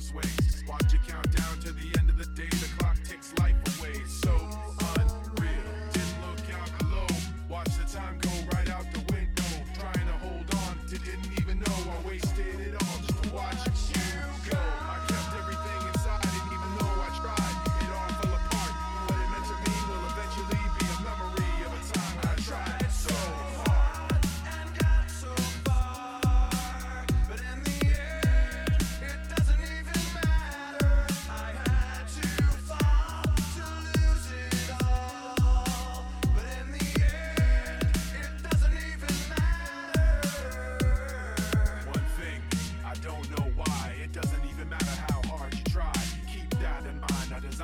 swings. Watch it count down to the end of the day. The clock ticks life away. So unreal. Didn't look out below. Watch the time go right out the window. Trying to hold on to didn't even know I wasted it all just to watch